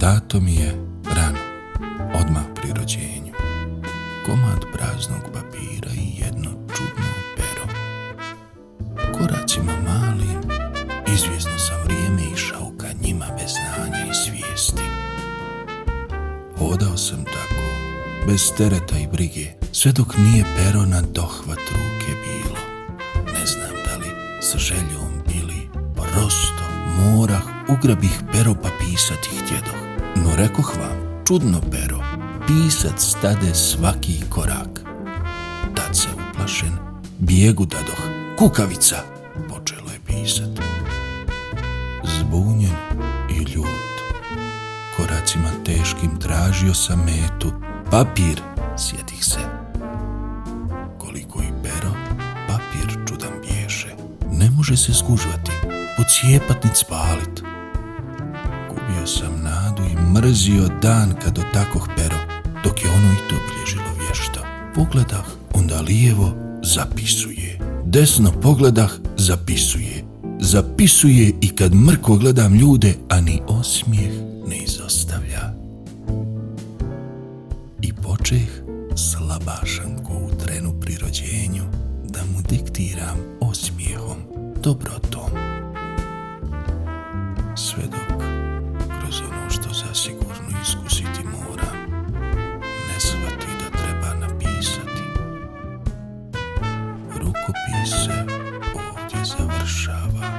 Dato mi je rano, odmah pri rođenju. Komad praznog papira i jedno čudno pero. Koracima malim, izvjesno sam vrijeme išao ka njima bez znanja i svijesti. Hodao sam tako, bez tereta i brige, sve dok nije pero na dohvat ruke bilo. Ne znam da li sa željom prosto morah ugrabih pero pa pisati htjedoh. No rekoh vam, čudno pero, pisat stade svaki korak. Tad se uplašen, bijegu dadoh, kukavica, počelo je pisat. Zbunjen i ljut, koracima teškim tražio sam metu, papir, sjetih se. Koliko i pero, papir čudan biješe, ne može se skužvati, pocijepat ni spalit. Gubio sam nadu i mrzio dan kad otakoh pero, dok je ono i to bilježilo vješta. Pogledah, onda lijevo zapisuje. Desno pogledah, zapisuje. Zapisuje i kad mrko gledam ljude, a ni osmijeh ne izostavlja. I počeh slabašanku u trenu pri rođenju da mu diktiram osmijehom, dobrotom sve dok kroz ono što zasigurno iskusiti mora ne shvati da treba napisati. Rukopise ovdje završava.